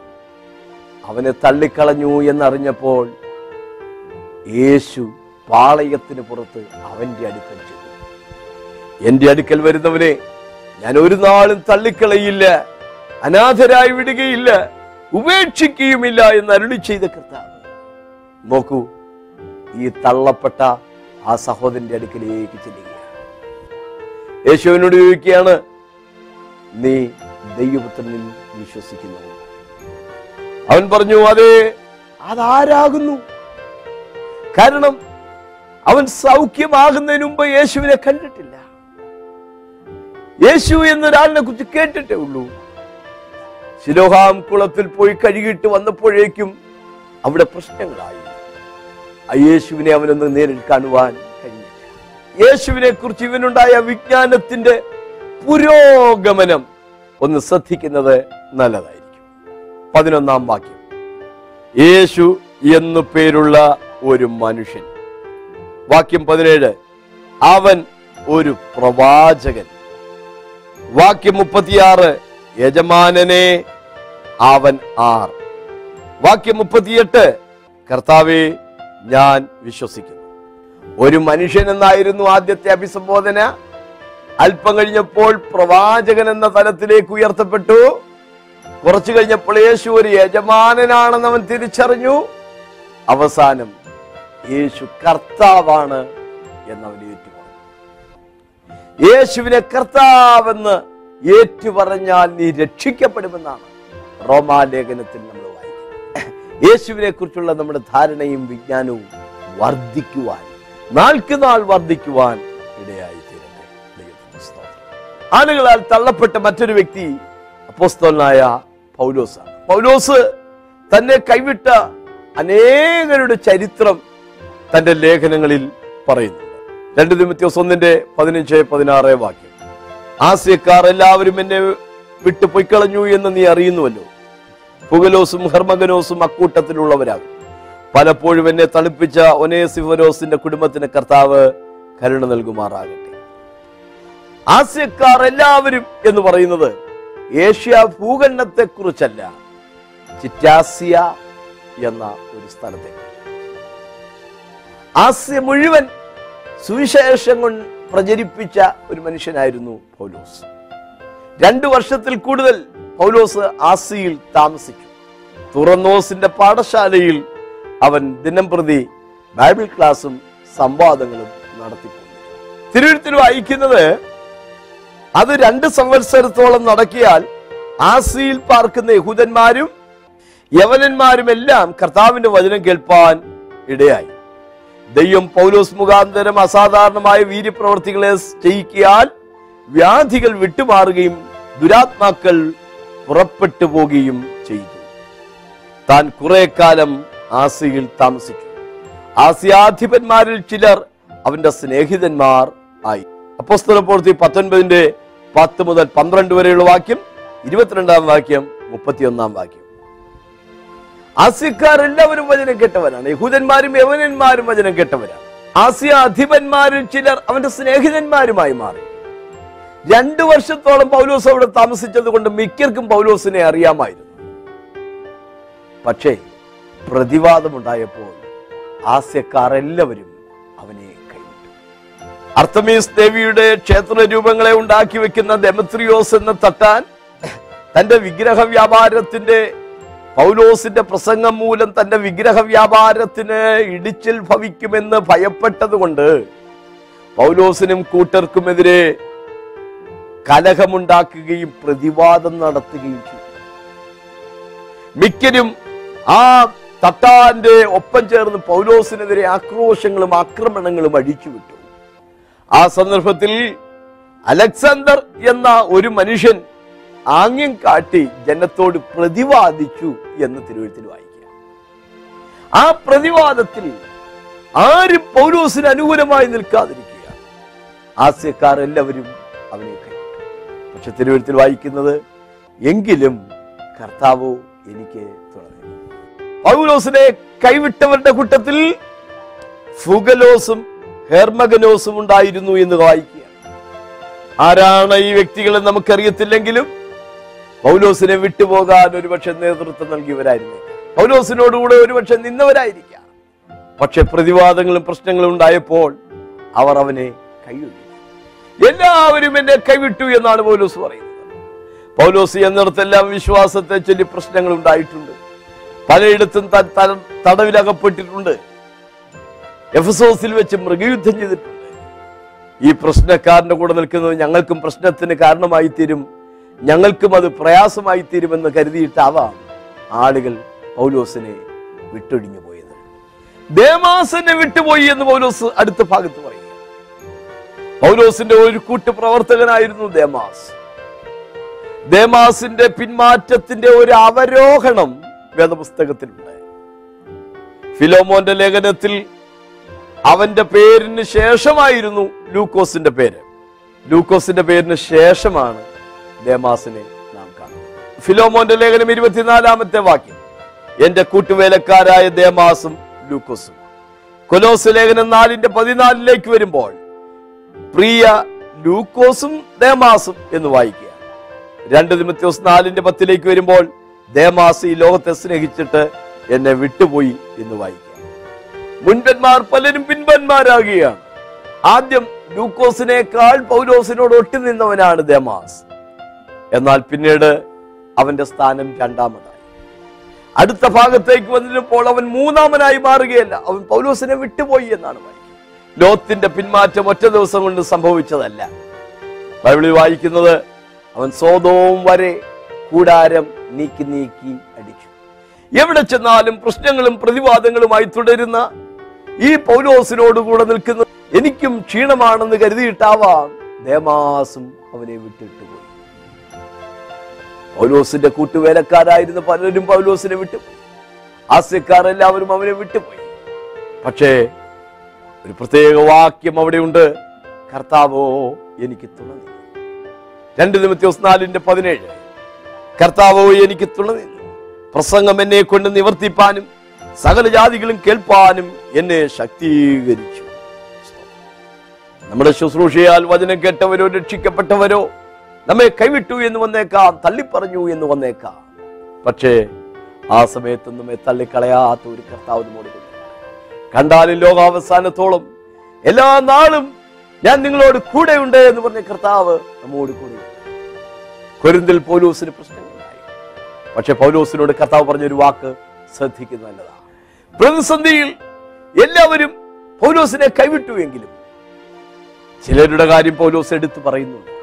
അവനെ തള്ളിക്കളഞ്ഞു എന്നറിഞ്ഞപ്പോൾ യേശു പാളയത്തിന് പുറത്ത് അവന്റെ അടുക്കൽ ചെന്നു. എന്റെ അടുക്കൽ വരുന്നവനെ ഞാൻ ഒരു നാളും തള്ളിക്കളയില്ല. അനാഥരായി വിടുകയില്ല ഉപേക്ഷിക്കുകയുമില്ല എന്ന് അരുളി ചെയ്ത കർത്താവ്. നോക്കൂ ഈ തള്ളപ്പെട്ട ആ സഹോദരന്റെ അടുക്കലേക്ക് ചെല്ലുക യേശുവിനോട് ചോദിക്കുകയാണ് നീ ദൈവപുത്രനിൽ വിശ്വസിക്കുന്നു? അവൻ പറഞ്ഞു അതെ അതാരാകുന്നു? കാരണം അവൻ സൗഖ്യമാകുന്നതിന് മുമ്പ് യേശുവിനെ കണ്ടിട്ടില്ല. യേശു എന്നൊരാളിനെ കുറിച്ച് കേട്ടിട്ടേ ഉള്ളൂ. ശിലോഹാം കുളത്തിൽ പോയി കഴുകിയിട്ട് വന്നപ്പോഴേക്കും അവിടെ പ്രശ്നങ്ങളായി. ആ യേശുവിനെ അവനൊന്ന് നേരിൽ കാണുവാൻ കഴിഞ്ഞില്ല. യേശുവിനെ കുറിച്ച് ഇവനുണ്ടായ വിജ്ഞാനത്തിന്റെ പുരോഗമനം ഒന്ന് ശ്രദ്ധിക്കുന്നത് നല്ലതായിരിക്കും. പതിനൊന്നാം വാക്യം. യേശു എന്നു പേരുള്ള ഒരു മനുഷ്യൻ. വാക്യം പതിനേഴ്. അവൻ ഒരു പ്രവാചകൻ. വാക്യം മുപ്പത്തിയാറ്. യജമാനനെ അവൻ ആർ. വാക്യം മുപ്പത്തിയെട്ട്. കർത്താവെ ഞാൻ വിശ്വസിക്കുന്നു. ഒരു മനുഷ്യൻ എന്നായിരുന്നു ആദ്യത്തെ അഭിസംബോധന. അല്പം കഴിഞ്ഞപ്പോൾ പ്രവാചകൻ എന്ന തലത്തിലേക്ക് ഉയർത്തപ്പെട്ടു. കുറച്ചു കഴിഞ്ഞപ്പോൾ യേശു ഒരു യജമാനനാണെന്ന് അവൻ തിരിച്ചറിഞ്ഞു. അവസാനം യേശു കർത്താവാണ് എന്നവൻ ഏറ്റുപറഞ്ഞു. യേശുവിനെ കർത്താവെന്ന് ഏറ്റുപറഞ്ഞാൽ നീ രക്ഷിക്കപ്പെടുമെന്നാണ് റോമാലേഖനത്തിൽ നമ്മൾ വായിക്കുന്നത്. യേശുവിനെ കുറിച്ചുള്ള നമ്മുടെ ധാരണയും വിജ്ഞാനവും വർദ്ധിക്കുവാൻ നാൾക്ക് നാൾ വർദ്ധിക്കുവാൻ ഇടയായി തീരട്ടെ ആളുകളാൽ തള്ളപ്പെട്ട മറ്റൊരു വ്യക്തി അപ്പോസ്തോലനായ പൗലോസാണ്. പൗലോസ് തന്നെ കൈവിട്ട അനേകരുടെ ചരിത്രം തന്റെ ലേഖനങ്ങളിൽ പറയുന്നുണ്ട്. രണ്ട് ദിമത്യോസ് ഒന്നിന്റെ പതിനഞ്ച് പതിനാറ് വാക്യം. ആസ്യക്കാർ എല്ലാവരും എന്നെ വിട്ടു പൊയ്ക്കളഞ്ഞു എന്ന് നീ അറിയുന്നുവല്ലോ. പുകലോസും ഹർമഗനോസും അക്കൂട്ടത്തിലുള്ളവരാകും. പലപ്പോഴും എന്നെ തണുപ്പിച്ച ഒനേസിഫരോസിന്റെ കുടുംബത്തിന് കർത്താവ് കരുണ നൽകുമാറാകട്ടെ. ആസ്യക്കാർ എല്ലാവരും എന്ന് പറയുന്നത് ഏഷ്യ ഭൂഖണ്ഡത്തെ കുറിച്ചല്ല ചിറ്റാസിയ എന്ന ഒരു സ്ഥലത്തെ ആസ്യ മുഴുവൻ സുവിശേഷം കൊണ്ട് പ്രചരിപ്പിച്ച ഒരു മനുഷ്യനായിരുന്നു പൗലോസ്. രണ്ടു വർഷത്തിൽ കൂടുതൽ പൗലോസ് ആസിയിൽ താമസിച്ചു. തുറന്നോസിന്റെ പാഠശാലയിൽ അവൻ ദിനം പ്രതി ബൈബിൾ ക്ലാസും സംവാദങ്ങളും നടത്തിപ്പോന്നു തിരുവഴുത്തിൽ വായിക്കുന്നത് അത് രണ്ട് സംവത്സരത്തോളം നടക്കിയാൽ ആസിയിൽ പാർക്കുന്ന യഹൂദന്മാരും യവനന്മാരും എല്ലാം കർത്താവിന്റെ വചനം കേൾപ്പാൻ ഇടയായി. ദൈവം പൗലോസ് മുഖാന്തരം അസാധാരണമായ വീര്യപ്രവർത്തികളെ ചെയ്യിക്കിയാൽ വ്യാധികൾ വിട്ടുമാറുകയും ദുരാത്മാക്കൾ പുറപ്പെട്ടു പോകുകയും ചെയ്തു. താൻ കുറെ കാലം ആസിയിൽ താമസിച്ചു ആസിയാധിപന്മാരിൽ ചിലർ അവന്റെ സ്നേഹിതന്മാർ ആയി. അപ്പോസ്തല പ്രവൃത്തി പത്തൊൻപതിന്റെ പത്ത് മുതൽ പന്ത്രണ്ട് വരെയുള്ള വാക്യം ഇരുപത്തിരണ്ടാം വാക്യം മുപ്പത്തിയൊന്നാം വാക്യം. ആസ്യക്കാർ എല്ലാവരും വചനം കേട്ടവരാണ്. യഹൂദന്മാരും യവനന്മാരും വചനം കേട്ടവരാണ്. ആസിയ അധിപന്മാരിൽ ചിലർ അവന്റെ സ്നേഹിതന്മാരുമായി മാറി. രണ്ടു വർഷത്തോളം പൗലോസ് അവിടെ താമസിച്ചത് കൊണ്ട് മിക്കർക്കും പൗലോസിനെ അറിയാമായിരുന്നു. പക്ഷേ പ്രതിവാദമുണ്ടായപ്പോൾ ആസ്യക്കാർ എല്ലാവരും അവനെ കൈവിട്ടു. അർത്തമീസ് ദേവിയുടെ ക്ഷേത്ര രൂപങ്ങളെ ഉണ്ടാക്കി വെക്കുന്ന ഡെമത്രിയോസ് എന്ന തട്ടാൻ തന്റെ വിഗ്രഹ വ്യാപാരത്തിന്റെ പൗലോസിന്റെ പ്രസംഗം മൂലം തന്റെ വിഗ്രഹ വ്യാപാരത്തിന് ഇടിച്ചിൽ ഭവിക്കുമെന്ന് ഭയപ്പെട്ടതുകൊണ്ട് പൗലോസിനും കൂട്ടർക്കുമെതിരെ കലഹമുണ്ടാക്കുകയും പ്രതിവാദം നടത്തുകയും ചെയ്തു. മിക്കരും ആ തട്ടാന്റെ ഒപ്പം ചേർന്ന് പൗലോസിനെതിരെ ആക്രോശങ്ങളും ആക്രമണങ്ങളും അഴിച്ചുവിട്ടു. ആ സന്ദർഭത്തിൽ അലക്സാണ്ടർ എന്ന ഒരു മനുഷ്യൻ ആംഗ്യം കാട്ടി ജനത്തോട് പ്രതിവാദിച്ചു എന്ന് തിരുവഴുത്തിൽ വായിക്കുക. ആ പ്രതിവാദത്തിൽ ആരും പൗലോസിന് അനുകൂലമായി നിൽക്കാതിരിക്കുക. ആസ്യക്കാർ എല്ലാവരും അവനെ കൈവിട്ടു പക്ഷെ തിരുവഴുത്തിൽ വായിക്കുന്നത് എങ്കിലും കർത്താവോ എനിക്ക് തുടങ്ങി പൗലോസിനെ കൈവിട്ടവരുടെ കൂട്ടത്തിൽ ഫുഗലോസും ഹെർമഗനോസും ഉണ്ടായിരുന്നു എന്ന് വായിക്കുക. ആരാണ് ഈ വ്യക്തികളെ നമുക്കറിയത്തില്ലെങ്കിലും പൗലോസിനെ വിട്ടുപോകാൻ ഒരുപക്ഷെ നേതൃത്വം നൽകിയവരായിരുന്നു. പൗലോസിനോടുകൂടെ ഒരുപക്ഷെ നിന്നവരായിരിക്കാം. പക്ഷെ പ്രതിവാദങ്ങളും പ്രശ്നങ്ങളും ഉണ്ടായപ്പോൾ അവർ അവനെ കൈവിട്ടു. എല്ലാവരും എന്നെ കൈവിട്ടു എന്നാണ് പൗലോസ് പറയുന്നത്. പൗലോസ് എന്നിടത്തെല്ലാം വിശ്വാസത്തെ ചൊല്ലി പ്രശ്നങ്ങൾ ഉണ്ടായിട്ടുണ്ട്. പലയിടത്തും തടവിലകപ്പെട്ടിട്ടുണ്ട്. എഫസോസിൽ വെച്ച് മൃഗയുദ്ധം ചെയ്തിട്ടുണ്ട്. ഈ പ്രശ്നക്കാരന്റെ കൂടെ നിൽക്കുന്നത് ഞങ്ങൾക്കും പ്രശ്നത്തിന് കാരണമായി തീരും ഞങ്ങൾക്കും അത് പ്രയാസമായി തീരുമെന്ന് കരുതിയിട്ടാവാം ആളുകൾ പൗലോസിനെ വിട്ടൊഴിഞ്ഞു പോയത്. ദേമാസനെ വിട്ടുപോയി എന്ന് പൗലോസ് അടുത്ത ഭാഗത്ത് പറയും. പൗലോസിന്റെ ഒരു കൂട്ടു പ്രവർത്തകനായിരുന്നു ദേമാസ്. ദേമാസിന്റെ പിന്മാറ്റത്തിന്റെ ഒരു അവരോഹണം വേദപുസ്തകത്തിലുണ്ട്. ഫിലോമോന്റെ ലേഖനത്തിൽ അവന്റെ പേരിന് ശേഷമായിരുന്നു ലൂക്കോസിന്റെ പേര്. ലൂക്കോസിന്റെ പേരിന് ശേഷമാണ് ദേമാസിനെ നാം കാണും. ഫിലോമോന്റെ ലേഖനം ഇരുപത്തിനാലാമത്തെ വാക്യം. എന്റെ കൂട്ടുവേലക്കാരായ ദേമാസും ലൂക്കോസും. കൊലോസ് ലേഖനം നാലിന്റെ പതിനാലിലേക്ക് വരുമ്പോൾ പ്രിയ ലൂക്കോസും ദേമാസും എന്ന് വായിക്കുക. രണ്ട് ദിവസം നാലിന്റെ പത്തിലേക്ക് വരുമ്പോൾ ദേമാസ് ഈ ലോകത്തെ സ്നേഹിച്ചിട്ട് എന്നെ വിട്ടുപോയി എന്ന് വായിക്കുക. മുൻപന്മാർ പലരും പിൻപന്മാരാകുകയാണ്. ആദ്യം ലൂക്കോസിനേക്കാൾ പൗലോസിനോട് ഒട്ടി നിന്നവനാണ് ദേമാസ്. എന്നാൽ പിന്നീട് അവന്റെ സ്ഥാനം രണ്ടാമതായി. അടുത്ത ഭാഗത്തേക്ക് വന്നിരുന്നപ്പോൾ അവൻ മൂന്നാമനായി മാറുകയല്ല. അവൻ പൗലോസിനെ വിട്ടുപോയി എന്നാണ് ലോത്തിന്റെ പിന്മാറ്റം ഒറ്റ ദിവസം കൊണ്ട് സംഭവിച്ചതല്ല. ബൈബിളിൽ വായിക്കുന്നത് അവൻ സ്വതവും വരെ കൂടാരം നീക്കി നീക്കി അടിച്ചു. എവിടെ ചെന്നാലും പ്രശ്നങ്ങളും പ്രതിവാദങ്ങളുമായി തുടരുന്ന ഈ പൗലോസിനോട് കൂടെ നിൽക്കുന്ന എനിക്കും ക്ഷീണമാണെന്ന് കരുതിയിട്ടാവാം ദേമാസും അവനെ പോയി പൗലോസിന്റെ കൂട്ടുവേലക്കാരായിരുന്ന പലരും പൗലോസിനെ വിട്ടുപോയി ആസ്യക്കാർ എല്ലാവരും അവനെ വിട്ടുപോയി പക്ഷേ ഒരു പ്രത്യേക വാക്യം അവിടെയുണ്ട്. കർത്താവോ എനിക്ക് തുണ രണ്ട് നിമിത്യോസ് നാലിന്റെ പതിനേഴ്. കർത്താവോ എനിക്ക് തുണ പ്രസംഗം എന്നെ കൊണ്ട് നിവർത്തിപ്പാനും സകല ജാതികളും കേൾപ്പാനും എന്നെ ശക്തീകരിച്ചു. നമ്മുടെ ശുശ്രൂഷയാൽ വചനം കേട്ടവരോ രക്ഷിക്കപ്പെട്ടവരോ നമ്മെ കൈവിട്ടു എന്ന് വന്നേക്കാം തള്ളിപ്പറഞ്ഞു എന്ന് വന്നേക്കാം. പക്ഷേ ആ സമയത്ത് നമ്മെ തള്ളിക്കളയാത്ത ഒരു കർത്താവ് നമ്മോട് കണ്ടാലും ലോകാവസാനത്തോളം എല്ലാ നാളും ഞാൻ നിങ്ങളോട് കൂടെ ഉണ്ട് എന്ന് പറഞ്ഞ കർത്താവ് നമ്മോട് കൂടെ കൊരിന്തിൽ പൗലോസിന് പ്രശ്നങ്ങളുണ്ടായി. പക്ഷെ പൗലോസിനോട് കർത്താവ് പറഞ്ഞൊരു വാക്ക് ശ്രദ്ധിക്കുന്ന നല്ലതാണ്. പ്രതിസന്ധിയിൽ എല്ലാവരും പൗലോസിനെ കൈവിട്ടുവെങ്കിലും ചിലരുടെ കാര്യം പൗലോസ് എടുത്തു പറയുന്നുണ്ട്.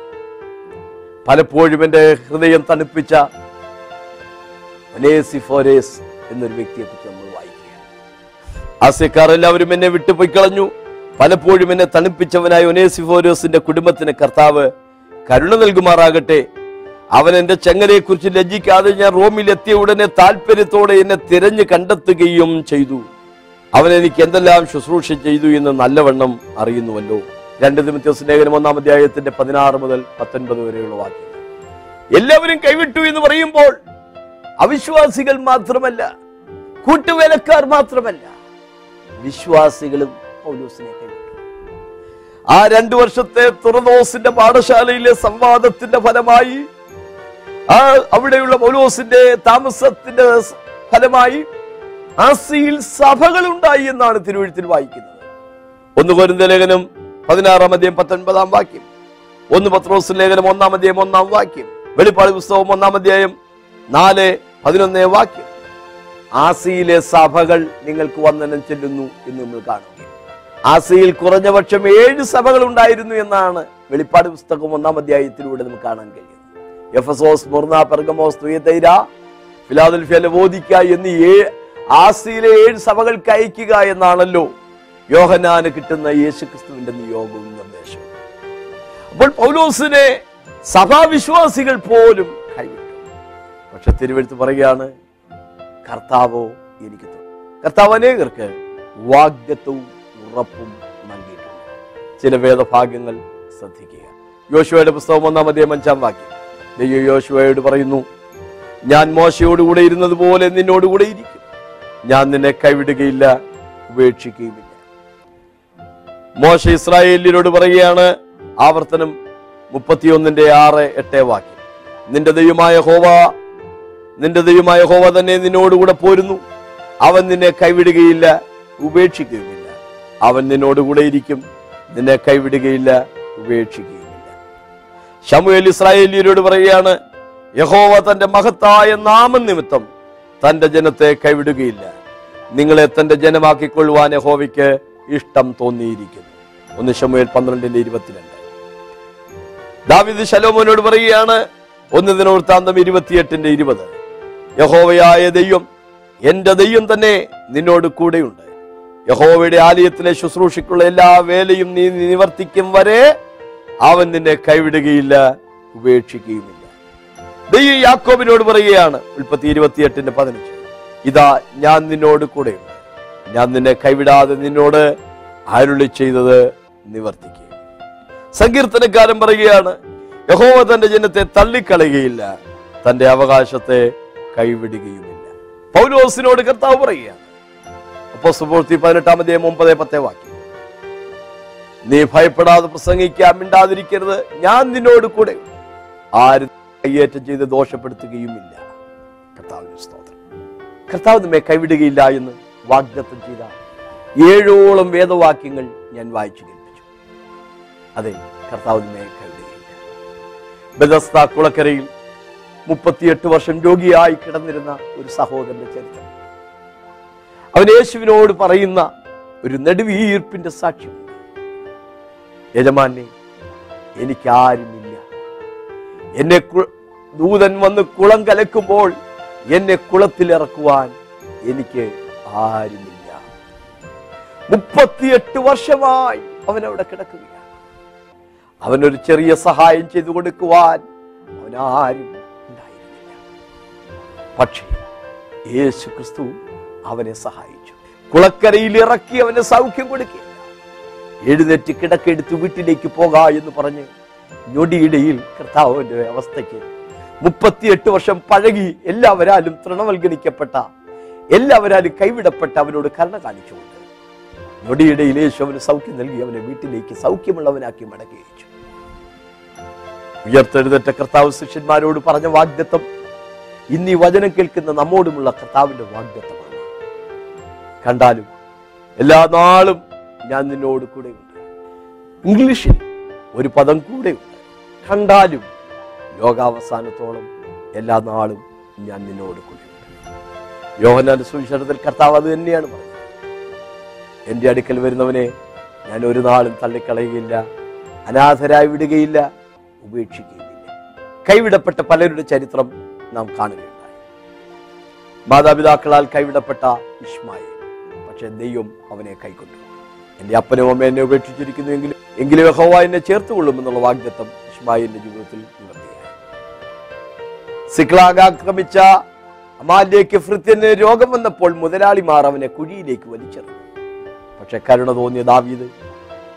പലപ്പോഴും എന്റെ ഹൃദയം തണുപ്പിച്ച ഒനേസിഫോരേസ് എന്നൊരു വ്യക്തിയെ കുറിച്ച് നമ്മൾ വായിക്കുകയാണ്. ആസ്യക്കാർ എല്ലാവരും എന്നെ വിട്ടുപോയി കളഞ്ഞു. പലപ്പോഴും എന്നെ തണുപ്പിച്ചവനായ ഒനേസിഫോരോസിന്റെ കുടുംബത്തിന് കർത്താവ് കരുണ നൽകുമാറാകട്ടെ. അവൻ എന്റെ ചങ്ങലയെ കുറിച്ച് ലജ്ജിക്കാതെ ഞാൻ റോമിൽ എത്തിയ ഉടനെ താല്പര്യത്തോടെ എന്നെ തിരഞ്ഞു കണ്ടെത്തുകയും ചെയ്തു. അവൻ എനിക്ക് എന്തെല്ലാം ശുശ്രൂഷ ചെയ്തു എന്ന് നല്ലവണ്ണം അറിയുന്നുവല്ലോ. രണ്ട് നിമിത്യോസ് ലേഖനം ഒന്നാം അധ്യായത്തിന്റെ പതിനാറ് മുതൽ പത്തൊൻപത് വരെയുള്ള വാക്യം. എല്ലാവരും കൈവിട്ടു എന്ന് പറയുമ്പോൾ അവിശ്വാസികൾ മാത്രമല്ല കൂട്ടുവേലക്കാർ മാത്രമല്ല വിശ്വാസികളും പൗലോസിനെ കൈവിട്ടു. ആ രണ്ടു വർഷത്തെ തുറദോസിന്റെ പാഠശാലയിലെ സംവാദത്തിന്റെ ഫലമായി ആ അവിടെയുള്ള പൗലോസിന്റെ താമസത്തിന്റെ ഫലമായി ആസിയിൽ സഭകളുണ്ടായി എന്നാണ് തിരുവഴുത്തിൽ വായിക്കുന്നത്. ഒന്ന് കോരിന്ത ലേഖനം പതിനാറാം അധ്യയം പത്തൊൻപതാം വാക്യം. ഒന്ന് പത്രോസ് ലേഖനം ഒന്നാം അധ്യായം ഒന്നാം വാക്യം. വെളിപ്പാട് പുസ്തകം ഒന്നാം അധ്യായം നാല് പതിനൊന്നേ വാക്യം. ആസിയിലെ സഭകൾ നിങ്ങൾക്ക് വന്ദനം ചെല്ലുന്നു എന്ന് നമ്മൾ കാണുക ആസിയിൽ കുറഞ്ഞ പക്ഷം ഏഴ് സഭകൾ ഉണ്ടായിരുന്നു എന്നാണ് വെളിപ്പാട് പുസ്തകം ഒന്നാം അധ്യായത്തിലൂടെ നമുക്ക് കാണാൻ കഴിയുന്നത്. Ephesus Smyrna Pergamos Thyatira Philadelphia Laodicea എന്നീ ഏ ആസിയിലെ ഏഴ് സഭകൾക്ക് അയക്കുക എന്നാണല്ലോ യോഹനാന് കിട്ടുന്ന യേശുക്രിസ്തുവിന്റെ നിയോഗവും നിർദ്ദേശവും. അപ്പോൾ പൗലോസിനെ സഭാവിശ്വാസികൾ പോലും കൈവിട്ടു. പക്ഷെ തിരുവെടുത്ത് പറയുകയാണ് കർത്താവോ എനിക്ക് കർത്താവ് അനേകർക്ക് വാഗ്ദത്വവും ഉറപ്പും നൽകിയിട്ടുണ്ട്. ചില വേദഭാഗ്യങ്ങൾ ശ്രദ്ധിക്കുക. യോശുവയുടെ പുസ്തകം ഒന്നാം അധ്യായം അഞ്ചാം വാക്യം. ദൈവ യോശുവയോട് പറയുന്നു ഞാൻ മോശയോടുകൂടെ ഇരുന്നത് പോലെ നിന്നോടുകൂടെ ഇരിക്കും. ഞാൻ നിന്നെ കൈവിടുകയില്ല ഉപേക്ഷിക്കുകയുമില്ല. മോശ ഇസ്രായേലിനോട് പറയുകയാണ് ആവർത്തനം മുപ്പത്തിയൊന്നിന്റെ ആറ് എട്ടേ വാക്യം. നിന്റെ ദൈവമായ ഹോവ നിന്റെ ദൈവമായ ഹോവ തന്നെ നിന്നോടുകൂടെ പോരുന്നു. അവൻ നിന്നെ കൈവിടുകയില്ല ഉപേക്ഷിക്കുകയില്ല അവൻ നിന്നോടുകൂടെ ഇരിക്കും നിന്നെ കൈവിടുകയില്ല ഉപേക്ഷിക്കുകയില്ല ഷമുയൽ ഇസ്രായേലിയരോട് പറയുകയാണ് യഹോവ തന്റെ മഹത്തായ നാമനിമിത്തം തന്റെ ജനത്തെ കൈവിടുകയില്ല. നിങ്ങളെ തന്റെ ജനമാക്കിക്കൊള്ളുവാൻ യഹോവയ്ക്ക് ഇഷ്ടം തോന്നിയിരിക്കുന്നു. ഒന്ന് ശമുവേൽ പന്ത്രണ്ടിന്റെ ഇരുപത്തിരണ്ട്. ദാവിദ് ശലോമോനോട് പറയുകയാണ് ഒന്ന് ദിനവൃത്താന്തം ഇരുപത്തിയെട്ടിന്റെ ഇരുപത്. യഹോവയായ ദൈവം എന്റെ ദൈവം തന്നെ നിന്നോട് കൂടെയുണ്ട്. യഹോവയുടെ ആലയത്തിലെ ശുശ്രൂഷയ്ക്കുള്ള എല്ലാ വേലയും നീ നിവർത്തിക്കും വരെ അവൻ നിന്നെ കൈവിടുകയില്ല ഉപേക്ഷിക്കുകയുമില്ല. ദൈവം യാക്കോബിനോട് പറയുകയാണ് ഉൽപ്പത്തി ഇരുപത്തിയെട്ടിന്റെ പതിനഞ്ച്. ഇതാ ഞാൻ നിന്നോട് കൂടെയുണ്ട്. ഞാൻ നിന്നെ കൈവിടാതെ നിന്നോട് അരുളി ചെയ്തത് നിവർത്തിക്കുക. സങ്കീർത്തനക്കാരൻ പറയുകയാണ് യഹോവ തന്റെ ജനത്തെ തള്ളിക്കളയുകയില്ല തന്റെ അവകാശത്തെ കൈവിടുകയുമില്ല. പൗലോസിനോട് കർത്താവ് പറയുകയാണ് അപ്പോ സുപൂർത്തി പതിനെട്ടാം അധ്യായം ഒമ്പത് പത്തേ വാക്യം നീ ഭയപ്പെടാതെ പ്രസംഗിക്കാൻ മിണ്ടാതിരിക്കരുത് ഞാൻ നിന്നോട് കൂടെ ആരും കയ്യേറ്റം ചെയ്ത് ദോഷപ്പെടുത്തുകയുമില്ല. കർത്താവിന്റെ സ്തോത്രം. കർത്താവ് നമ്മെ കൈവിടുകയില്ല എന്ന് വാഗ്ദത്തം ചെയ്ത ഏഴോളം വേദവാക്യങ്ങൾ ഞാൻ വായിച്ചു അതെ കർത്താവ് ബദസ്ത കുളക്കരയിൽ മുപ്പത്തിയെട്ട് വർഷം രോഗിയായി കിടന്നിരുന്ന ഒരു സഹോദരന്റെ ചരിത്രം. അവൻ യേശുവിനോട് പറയുന്ന ഒരു നെടുവീർപ്പിന്റെ സാക്ഷ്യം. യജമാനെ എനിക്കാരുമില്ല. എന്നെ ദൂതൻ വന്ന് കുളം കലക്കുമ്പോൾ എന്നെ കുളത്തിലിറക്കുവാൻ എനിക്ക് ആരുമില്ല. മുപ്പത്തിയെട്ട് വർഷമായി അവൻ അവിടെ കിടക്കുകയാണ്. അവനൊരു ചെറിയ സഹായം ചെയ്തു കൊടുക്കുവാൻ അവനാരും ഉണ്ടായിരുന്നില്ല. പക്ഷേ യേശു ക്രിസ്തു അവനെ സഹായിച്ചു. കുളക്കരയിൽ ഇറക്കി അവന് സൗഖ്യം കൊടുക്കുക എഴുന്നേറ്റ് കിടക്കെടുത്ത് വീട്ടിലേക്ക് പോകാ എന്ന് പറഞ്ഞ് ഞൊടിയിടയിൽ കർത്താവിന്റെ അവസ്ഥയ്ക്ക് മുപ്പത്തിയെട്ട് വർഷം പഴകി എല്ലാവരാലും തൃണവൽഗണിക്കപ്പെട്ട എല്ലാവരാലും കൈവിടപ്പെട്ട അവനോട് കരുണ കാണിച്ചുകൊണ്ട് ഞൊടിയിടയിൽ യേശു അവന് സൗഖ്യം നൽകി അവനെ വീട്ടിലേക്ക് സൗഖ്യമുള്ളവനാക്കി മടക്കി അയച്ചു. ഉയർത്തെഴുന്നേറ്റ കർത്താവ് ശിഷ്യന്മാരോട് പറഞ്ഞ വാഗ്ദത്വം ഇന്ന് ഈ വചനം കേൾക്കുന്ന നമ്മോടുമുള്ള കർത്താവിന്റെ വാഗ്ദത്വമാണ് കണ്ടാലും എല്ലാ നാളും ഞാൻ നിന്നോട് കൂടെയുണ്ട്. ഇംഗ്ലീഷിൽ ഒരു പദം കൂടെയുണ്ട്. കണ്ടാലും ലോകാവസാനത്തോളം എല്ലാ നാളും ഞാൻ നിന്നോട് കൂടെയുണ്ട്. യോഹനാന്റെ സുവിശേഷത്തിൽ കർത്താവ് അത് തന്നെയാണ് പറഞ്ഞത് എന്റെ അടുക്കൽ വരുന്നവനെ ഞാൻ ഒരു നാളും തള്ളിക്കളയുകയില്ല അനാഥരായി വിടുകയില്ല ഉപേക്ഷിക്കുകയില്ല കൈവിടപ്പെട്ട പലരുടെ ചരിത്രം നാം കാണുകയുണ്ടായി. മാതാപിതാക്കളാൽ കൈവിടപ്പെട്ട ഇസ്മായിൽ പക്ഷെ ദൈവം അവനെ കൈക്കൊണ്ടു. എന്റെ അപ്പനും അമ്മ എന്നെ ഉപേക്ഷിച്ചിരിക്കുന്നു എങ്കിലും എങ്കിലും ഹോവ എന്നെ ചേർത്തുകൊള്ളുമെന്നുള്ള വാഗ്ദത്തം ഇഷ്മായിലിന്റെ ജീവിതത്തിൽ സിക്ലാഗ് ആക്രമിച്ച അമാലിലേക്ക് ഫൃത്യന് രോഗം വന്നപ്പോൾ മുതലാളിമാർ അവനെ കുഴിയിലേക്ക് വലിച്ചെറിഞ്ഞു. പക്ഷെ കരുണ തോന്നിയ ദാവീദ്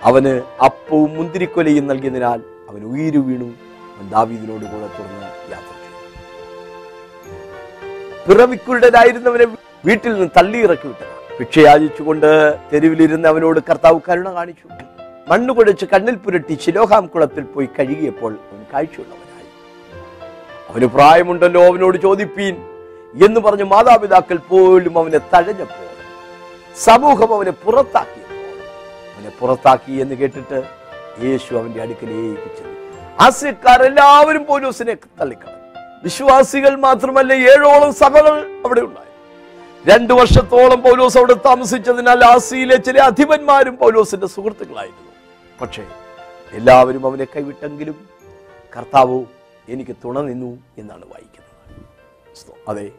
അവന് അപ്പവും മുന്തിരിക്കൊലയും നൽകിയതിനാൽ അവൻ ഉയിരു വീണു. അവൻ ദാവീദിനോട് കൂടെ തുടർന്ന് യാത്ര പിറവിക്കുരുടനായിരുന്നവനെ വീട്ടിൽ നിന്ന് തള്ളിയിറക്കി വിട്ടത്. ഭിക്ഷയാചിച്ചുകൊണ്ട് തെരുവിലിരുന്ന് അവനോട് കർത്താവ് കരുണ കാണിച്ചു. മണ്ണ് കുഴച്ച് കണ്ണിൽ പുരട്ടി ശിലോഹാം കുളത്തിൽ പോയി കഴുകിയപ്പോൾ അവൻ കാഴ്ചയുള്ളവനായി. അവന് പ്രായമുണ്ടല്ലോ അവനോട് ചോദിപ്പീൻ എന്ന് പറഞ്ഞ് മാതാപിതാക്കൾ പോലും അവനെ തഴഞ്ഞപ്പോൾ സമൂഹം അവനെ പുറത്താക്കിയപ്പോൾ അവനെ പുറത്താക്കി എന്ന് കേട്ടിട്ട് യേശു അവന്റെ അടുക്കലേക്ക് ചെന്നു ആസ്യക്കാരെല്ലാവരും പോലീസിനെ തള്ളിക്കളഞ്ഞു. വിശ്വാസികൾ മാത്രമല്ല ഏഴോളം സഭകൾ അവിടെ ഉണ്ടായി. രണ്ടു വർഷത്തോളം പൗലോസ് അവിടെ താമസിച്ചതിനാൽ ആസിയിലെ ചില അധിപന്മാരും പൗലോസിന്റെ സുഹൃത്തുക്കളായിരുന്നു. പക്ഷേ എല്ലാവരും അവനെ കൈവിട്ടെങ്കിലും കർത്താവ് എനിക്ക് തുണ നിന്നു എന്നാണ് വായിക്കുന്നത്. അതെ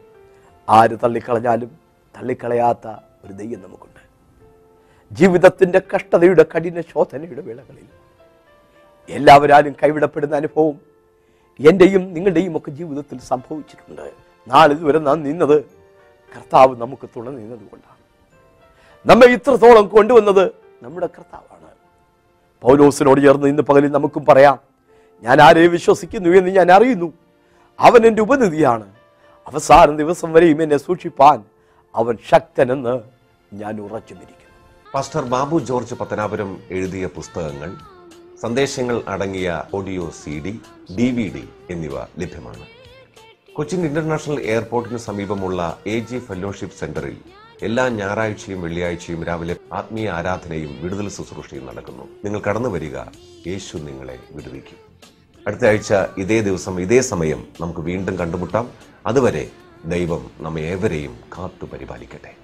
ആര് തള്ളിക്കളഞ്ഞാലും തള്ളിക്കളയാത്ത ഒരു ദൈവം നമുക്കുണ്ട്. ജീവിതത്തിന്റെ കഷ്ടതയുടെ കഠിന ശോധനയുടെ വേളകളിൽ എല്ലാവരാലും കൈവിടപ്പെടുന്ന അനുഭവം എന്റെയും നിങ്ങളുടെയും ഒക്കെ ജീവിതത്തിൽ സംഭവിച്ചിട്ടുണ്ട്. നാളിതുവരെ നാം നിന്നത് കർത്താവ് നമുക്ക് തുണ നിന്നത് കൊണ്ടാണ്. നമ്മെ ഇത്രത്തോളം കൊണ്ടുവന്നത് നമ്മുടെ കർത്താവാണ്. പൗലോസിനോട് ചേർന്ന് ഇന്ന് പകലിൽ നമുക്കും പറയാം ഞാൻ ആരെ വിശ്വസിക്കുന്നു എന്ന് ഞാൻ അറിയുന്നു. അവൻ എന്റെ ഉപനിധിയാണ്. അവസാന ദിവസം വരെയും എന്നെ സൂക്ഷിപ്പാൻ അവൻ ശക്തനെന്ന് ഞാൻ ഉറച്ചുമിരിക്കുന്നു. പാസ്റ്റർ ബാബു ജോർജ് പത്തനാപുരം എഴുതിയ പുസ്തകങ്ങൾ സന്ദേശങ്ങൾ അടങ്ങിയ audio C D D V D എന്നിവ ലഭ്യമാണ്. കൊച്ചിൻ ഇന്റർനാഷണൽ എയർപോർട്ടിന് സമീപമുള്ള എ ജി ഫെലോഷിപ്പ് സെന്ററിൽ എല്ലാ ഞായറാഴ്ചയും വെള്ളിയാഴ്ചയും രാവിലെ ആത്മീയ ആരാധനയും വിടുതൽ ശുശ്രൂഷയും നടക്കുന്നു. നിങ്ങൾ കടന്നു വരിക. യേശു നിങ്ങളെ വിടുവിക്കും. അടുത്ത ആഴ്ച ഇതേ ദിവസം ഇതേ സമയം നമുക്ക് വീണ്ടും കണ്ടുമുട്ടാം. അതുവരെ ദൈവം നമ്മെ ഏവരെയും കാത്തു പരിപാലിക്കട്ടെ